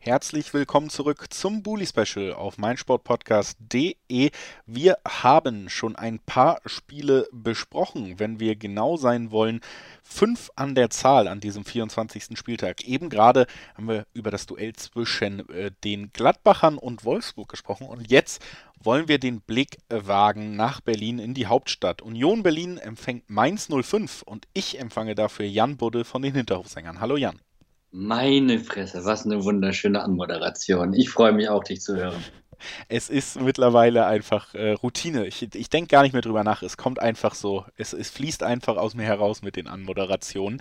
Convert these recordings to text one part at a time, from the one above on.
Herzlich willkommen zurück zum Bully Special auf meinsportpodcast.de. Wir haben schon ein paar Spiele besprochen, wenn wir genau sein wollen. Fünf an der Zahl an diesem 24. Spieltag. Eben gerade haben wir über das Duell zwischen äh, den Gladbachern und Wolfsburg gesprochen und jetzt wollen wir den Blick wagen nach Berlin in die Hauptstadt. Union Berlin empfängt Mainz 05 und ich empfange dafür Jan Budde von den Hinterhofsängern. Hallo Jan. Meine Fresse, was eine wunderschöne Anmoderation. Ich freue mich auch, dich zu hören. Es ist mittlerweile einfach äh, Routine. Ich, ich denke gar nicht mehr drüber nach. Es kommt einfach so. Es, es fließt einfach aus mir heraus mit den Anmoderationen.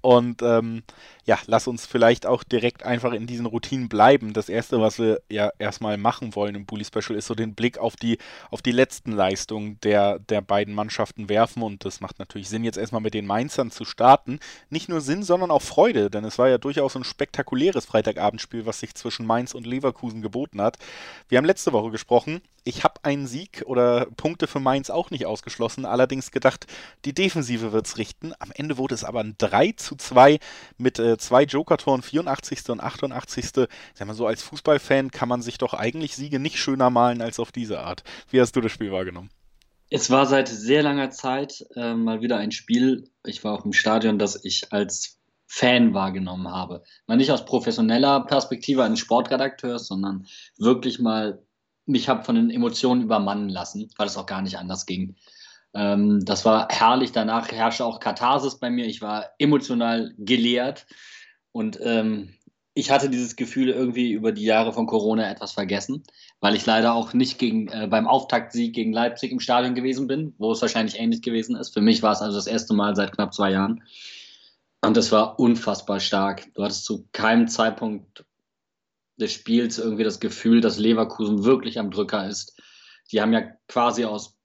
Und ähm, ja, lass uns vielleicht auch direkt einfach in diesen Routinen bleiben. Das erste, was wir ja erstmal machen wollen im Bully Special, ist so den Blick auf die, auf die letzten Leistungen der, der beiden Mannschaften werfen. Und das macht natürlich Sinn, jetzt erstmal mit den Mainzern zu starten. Nicht nur Sinn, sondern auch Freude, denn es war ja durchaus ein spektakuläres Freitagabendspiel, was sich zwischen Mainz und Leverkusen geboten hat. Wir haben letzte Woche gesprochen. Ich habe einen Sieg oder Punkte für Mainz auch nicht ausgeschlossen, allerdings gedacht, die Defensive wird es richten. Am Ende wurde es aber ein 3 zu 2 mit äh, zwei Joker-Toren, 84. und 88. Sag mal so, als Fußballfan kann man sich doch eigentlich Siege nicht schöner malen als auf diese Art. Wie hast du das Spiel wahrgenommen? Es war seit sehr langer Zeit äh, mal wieder ein Spiel. Ich war auch im Stadion, das ich als Fan wahrgenommen habe. Mal nicht aus professioneller Perspektive eines Sportredakteurs, sondern wirklich mal mich habe von den Emotionen übermannen lassen, weil es auch gar nicht anders ging. Ähm, das war herrlich. Danach herrschte auch Katharsis bei mir. Ich war emotional geleert. Und ähm, ich hatte dieses Gefühl irgendwie über die Jahre von Corona etwas vergessen, weil ich leider auch nicht gegen, äh, beim Auftaktsieg gegen Leipzig im Stadion gewesen bin, wo es wahrscheinlich ähnlich gewesen ist. Für mich war es also das erste Mal seit knapp zwei Jahren. Und das war unfassbar stark. Du hattest zu keinem Zeitpunkt des Spiels irgendwie das Gefühl, dass Leverkusen wirklich am Drücker ist. Die haben ja quasi aus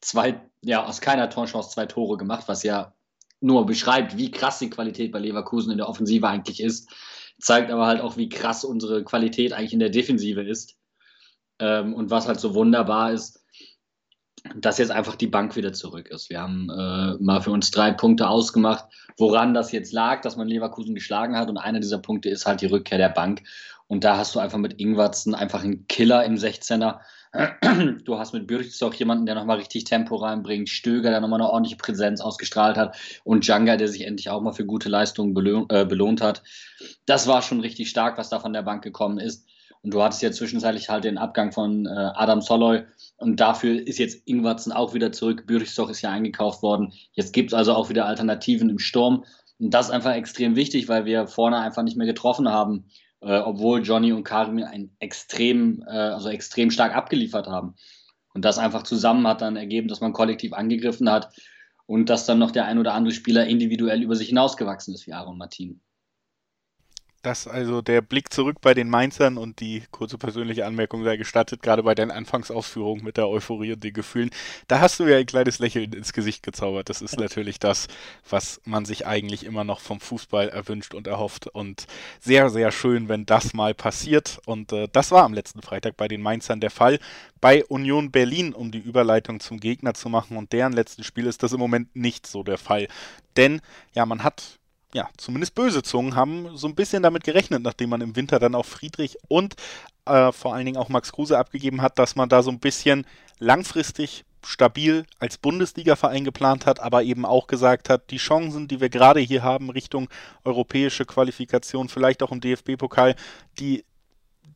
zwei, ja, aus keiner Torchance zwei Tore gemacht, was ja nur beschreibt, wie krass die Qualität bei Leverkusen in der Offensive eigentlich ist, zeigt aber halt auch, wie krass unsere Qualität eigentlich in der Defensive ist. Ähm, und was halt so wunderbar ist, dass jetzt einfach die Bank wieder zurück ist. Wir haben äh, mal für uns drei Punkte ausgemacht, woran das jetzt lag, dass man Leverkusen geschlagen hat. Und einer dieser Punkte ist halt die Rückkehr der Bank. Und da hast du einfach mit Ingwatzen einfach einen Killer im 16er. Du hast mit Bürchstock jemanden, der nochmal richtig Tempo reinbringt, Stöger, der nochmal eine ordentliche Präsenz ausgestrahlt hat und Djanga, der sich endlich auch mal für gute Leistungen belohnt, äh, belohnt hat. Das war schon richtig stark, was da von der Bank gekommen ist. Und du hattest ja zwischenzeitlich halt den Abgang von äh, Adam Soloy und dafür ist jetzt Ingwatzen auch wieder zurück. Bürchstock ist ja eingekauft worden. Jetzt gibt es also auch wieder Alternativen im Sturm. Und das ist einfach extrem wichtig, weil wir vorne einfach nicht mehr getroffen haben äh, obwohl Johnny und Karim ein extrem, äh, also extrem stark abgeliefert haben. Und das einfach zusammen hat dann ergeben, dass man kollektiv angegriffen hat und dass dann noch der ein oder andere Spieler individuell über sich hinausgewachsen ist, wie Aaron Martin. Das also der Blick zurück bei den Mainzern und die kurze persönliche Anmerkung sei gestattet, gerade bei deinen Anfangsausführungen mit der Euphorie und den Gefühlen. Da hast du ja ein kleines Lächeln ins Gesicht gezaubert. Das ist natürlich das, was man sich eigentlich immer noch vom Fußball erwünscht und erhofft. Und sehr, sehr schön, wenn das mal passiert. Und äh, das war am letzten Freitag bei den Mainzern der Fall. Bei Union Berlin, um die Überleitung zum Gegner zu machen und deren letzten Spiel, ist das im Moment nicht so der Fall. Denn ja, man hat ja, zumindest böse Zungen haben so ein bisschen damit gerechnet, nachdem man im Winter dann auch Friedrich und äh, vor allen Dingen auch Max Kruse abgegeben hat, dass man da so ein bisschen langfristig stabil als Bundesliga-Verein geplant hat, aber eben auch gesagt hat, die Chancen, die wir gerade hier haben Richtung europäische Qualifikation, vielleicht auch im DFB-Pokal, die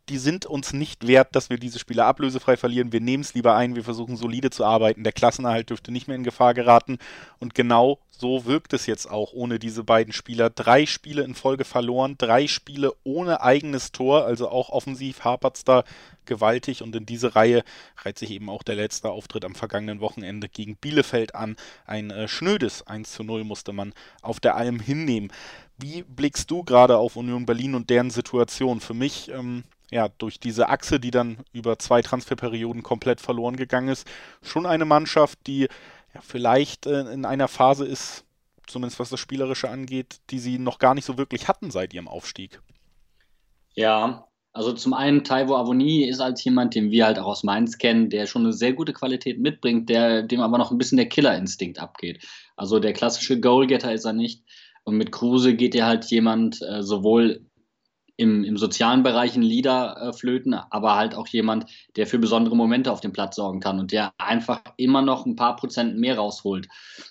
die sind uns nicht wert, dass wir diese Spieler ablösefrei verlieren. Wir nehmen es lieber ein, wir versuchen solide zu arbeiten. Der Klassenerhalt dürfte nicht mehr in Gefahr geraten. Und genau so wirkt es jetzt auch ohne diese beiden Spieler. Drei Spiele in Folge verloren, drei Spiele ohne eigenes Tor, also auch offensiv hapert es da gewaltig. Und in diese Reihe reiht sich eben auch der letzte Auftritt am vergangenen Wochenende gegen Bielefeld an. Ein äh, schnödes 1 zu 0 musste man auf der Alm hinnehmen. Wie blickst du gerade auf Union Berlin und deren Situation? Für mich ähm, ja, durch diese Achse, die dann über zwei Transferperioden komplett verloren gegangen ist, schon eine Mannschaft, die ja, vielleicht äh, in einer Phase ist, zumindest was das Spielerische angeht, die sie noch gar nicht so wirklich hatten seit ihrem Aufstieg. Ja, Also zum einen Taiwo Avoni ist als jemand, den wir halt auch aus Mainz kennen, der schon eine sehr gute Qualität mitbringt, der, dem aber noch ein bisschen der Killerinstinkt abgeht. Also der klassische Goalgetter ist er nicht. Und mit Kruse geht er halt jemand äh, sowohl im, im sozialen Bereich ein Leader äh, flöten, aber halt auch jemand, der für besondere Momente auf dem Platz sorgen kann und der einfach immer noch ein paar Prozent mehr rausholt,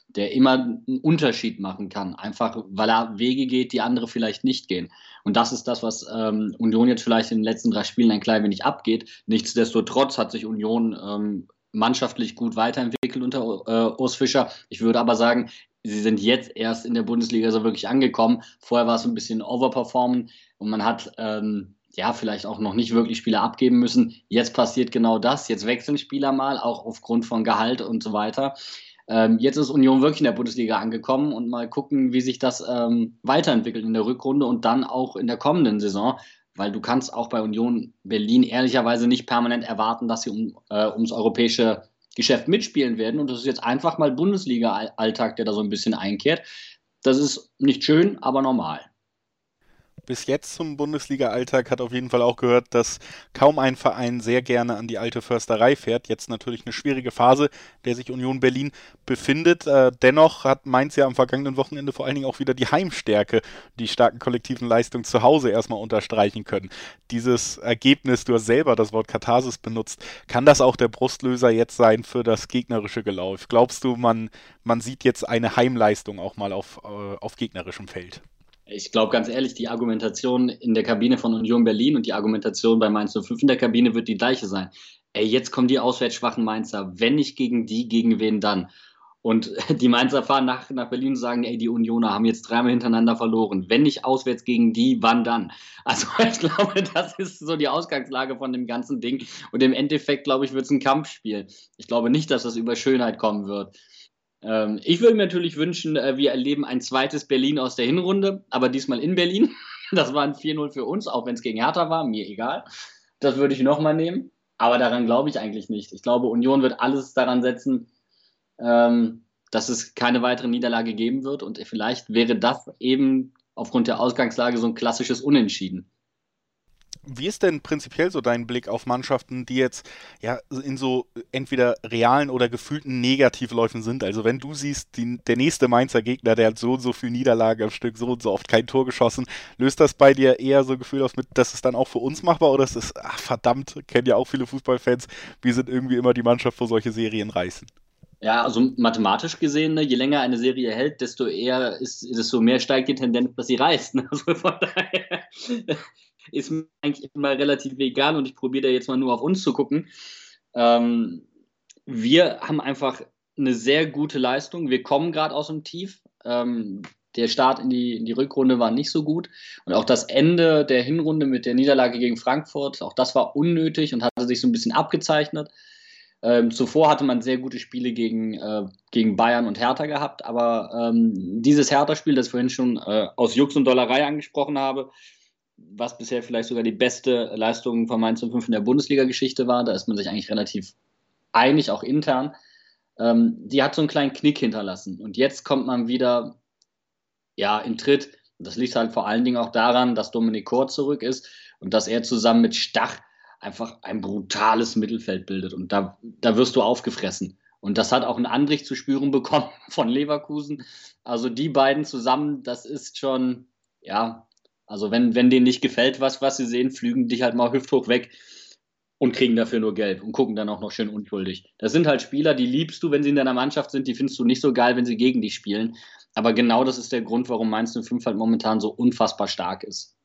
der immer einen Unterschied machen kann, einfach weil er Wege geht, die andere vielleicht nicht gehen. Und das ist das, was ähm, Union jetzt vielleicht in den letzten drei Spielen ein klein wenig abgeht. Nichtsdestotrotz hat sich Union ähm, mannschaftlich gut weiterentwickelt unter äh, Urs Fischer. Ich würde aber sagen, sie sind jetzt erst in der Bundesliga so wirklich angekommen. Vorher war es ein bisschen overperformen und man hat ähm, ja vielleicht auch noch nicht wirklich Spieler abgeben müssen. Jetzt passiert genau das. Jetzt wechseln Spieler mal, auch aufgrund von Gehalt und so weiter. Ähm, jetzt ist Union wirklich in der Bundesliga angekommen und mal gucken, wie sich das ähm, weiterentwickelt in der Rückrunde und dann auch in der kommenden Saison. Weil du kannst auch bei Union Berlin ehrlicherweise nicht permanent erwarten, dass sie um, äh, ums europäische Geschäft mitspielen werden. Und das ist jetzt einfach mal Bundesliga-Alltag, der da so ein bisschen einkehrt. Das ist nicht schön, aber normal bis jetzt zum Bundesliga-Alltag hat auf jeden Fall auch gehört, dass kaum ein Verein sehr gerne an die alte Försterei fährt. Jetzt natürlich eine schwierige Phase, der sich Union Berlin befindet. Äh, dennoch hat Mainz ja am vergangenen Wochenende vor allen Dingen auch wieder die Heimstärke, die starken kollektiven Leistungen zu Hause erstmal unterstreichen können. Dieses Ergebnis, du hast selber das Wort Katharsis benutzt, kann das auch der Brustlöser jetzt sein für das gegnerische Gelauf? Glaubst du, man, man sieht jetzt eine Heimleistung auch mal auf, äh, auf gegnerischem Feld? Ich glaube ganz ehrlich, die Argumentation in der Kabine von Union Berlin und die Argumentation bei Mainz 05 in der Kabine wird die gleiche sein. Ey, jetzt kommen die auswärts schwachen Mainzer. Wenn nicht gegen die, gegen wen dann? Und die Mainzer fahren nach, nach Berlin und sagen, ey, die Unioner haben jetzt dreimal hintereinander verloren. Wenn nicht auswärts gegen die, wann dann? Also ich glaube, das ist so die Ausgangslage von dem ganzen Ding. Und im Endeffekt, glaube ich, wird es ein Kampfspiel. Ich glaube nicht, dass das über Schönheit kommen wird. Ähm, ich würde mir natürlich wünschen, äh, wir erleben ein zweites Berlin aus der Hinrunde, aber diesmal in Berlin. Das war ein 4-0 für uns, auch wenn es gegen Hertha war, mir egal. Das würde ich nochmal nehmen. Aber daran glaube ich eigentlich nicht. Ich glaube, Union wird alles daran setzen, ähm, dass es keine weitere Niederlage geben wird. Und vielleicht wäre das eben aufgrund der Ausgangslage so ein klassisches Unentschieden. Wie ist denn prinzipiell so dein Blick auf Mannschaften, die jetzt ja in so entweder realen oder gefühlten Negativläufen sind? Also wenn du siehst, die, der nächste Mainzer Gegner, der hat so und so viel Niederlage am Stück, so und so oft kein Tor geschossen, löst das bei dir eher so ein Gefühl aus mit, dass es dann auch für uns machbar oder ist es, ach verdammt, kennen ja auch viele Fußballfans, wir sind irgendwie immer die Mannschaft, wo solche Serien reißen? Ja, also mathematisch gesehen, ne, je länger eine Serie hält, desto eher ist, desto mehr steigt die Tendenz, dass sie reißt. Ne? Also von daher ist mir eigentlich immer relativ egal und ich probiere da jetzt mal nur auf uns zu gucken. Ähm, wir haben einfach eine sehr gute Leistung. Wir kommen gerade aus dem Tief. Ähm, der Start in die, in die Rückrunde war nicht so gut. Und auch das Ende der Hinrunde mit der Niederlage gegen Frankfurt, auch das war unnötig und hatte sich so ein bisschen abgezeichnet. Ähm, zuvor hatte man sehr gute Spiele gegen, äh, gegen Bayern und Hertha gehabt, aber ähm, dieses Hertha-Spiel, das ich vorhin schon äh, aus Jux und Dollerei angesprochen habe, was bisher vielleicht sogar die beste Leistung von Mainz 05 in der Bundesliga-Geschichte war. Da ist man sich eigentlich relativ einig, auch intern. Ähm, die hat so einen kleinen Knick hinterlassen. Und jetzt kommt man wieder ja, in Tritt. Das liegt halt vor allen Dingen auch daran, dass Dominik Kor zurück ist und dass er zusammen mit Stach einfach ein brutales Mittelfeld bildet. Und da, da wirst du aufgefressen. Und das hat auch ein Andrich zu spüren bekommen von Leverkusen. Also die beiden zusammen, das ist schon, ja, also wenn, wenn denen nicht gefällt, was, was sie sehen, flügen dich halt mal hüfthoch weg und kriegen dafür nur Gelb und gucken dann auch noch schön unschuldig. Das sind halt Spieler, die liebst du, wenn sie in deiner Mannschaft sind, die findest du nicht so geil, wenn sie gegen dich spielen. Aber genau das ist der Grund, warum Mainz 05 halt momentan so unfassbar stark ist.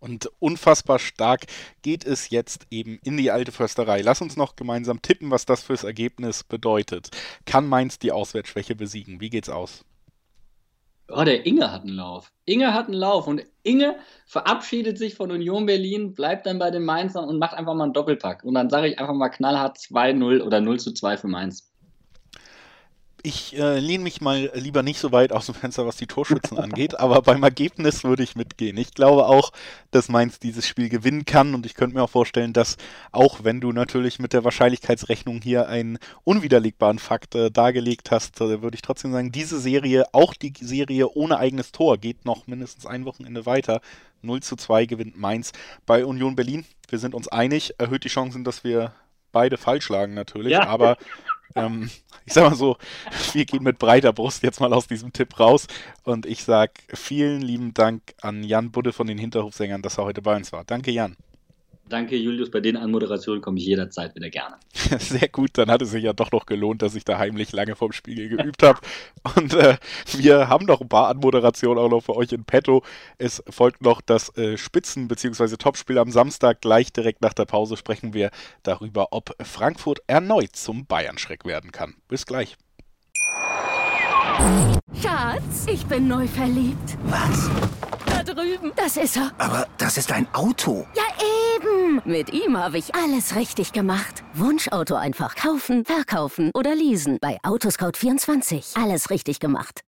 Und unfassbar stark geht es jetzt eben in die alte Försterei. Lass uns noch gemeinsam tippen, was das fürs Ergebnis bedeutet. Kann Mainz die Auswärtsschwäche besiegen? Wie geht's aus? Oh, der Inge hat einen Lauf. Inge hat einen Lauf und Inge verabschiedet sich von Union Berlin, bleibt dann bei den Mainzern und macht einfach mal einen Doppelpack. Und dann sage ich einfach mal knallhart 2-0 oder 0 zu 2 für Mainz. Ich äh, lehne mich mal lieber nicht so weit aus dem Fenster, was die Torschützen angeht, aber beim Ergebnis würde ich mitgehen. Ich glaube auch, dass Mainz dieses Spiel gewinnen kann und ich könnte mir auch vorstellen, dass auch wenn du natürlich mit der Wahrscheinlichkeitsrechnung hier einen unwiderlegbaren Fakt äh, dargelegt hast, äh, würde ich trotzdem sagen, diese Serie, auch die Serie ohne eigenes Tor, geht noch mindestens ein Wochenende weiter. 0 zu 2 gewinnt Mainz bei Union Berlin. Wir sind uns einig, erhöht die Chancen, dass wir beide falsch lagen natürlich, ja. aber ähm, ich sag mal so, wir gehen mit breiter Brust jetzt mal aus diesem Tipp raus und ich sag vielen lieben Dank an Jan Budde von den Hinterhofsängern, dass er heute bei uns war. Danke, Jan. Danke, Julius. Bei den Anmoderationen komme ich jederzeit wieder gerne. Sehr gut, dann hat es sich ja doch noch gelohnt, dass ich da heimlich lange vorm Spiegel geübt habe. Und äh, wir haben noch ein paar Anmoderationen auch noch für euch in petto. Es folgt noch das äh, Spitzen- bzw. Topspiel am Samstag. Gleich direkt nach der Pause sprechen wir darüber, ob Frankfurt erneut zum Bayern-Schreck werden kann. Bis gleich. Schatz, ich bin neu verliebt. Was? Da drüben. Das ist er. Aber das ist ein Auto. Ja, eben. Mit ihm habe ich alles richtig gemacht. Wunschauto einfach kaufen, verkaufen oder leasen. Bei Autoscout24. Alles richtig gemacht.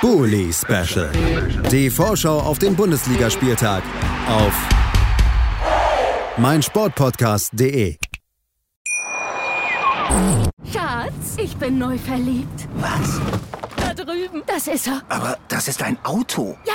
Bully Special. Die Vorschau auf den Bundesligaspieltag auf meinsportpodcast.de. Schatz, ich bin neu verliebt. Was? Da drüben. Das ist er. Aber das ist ein Auto. Ja,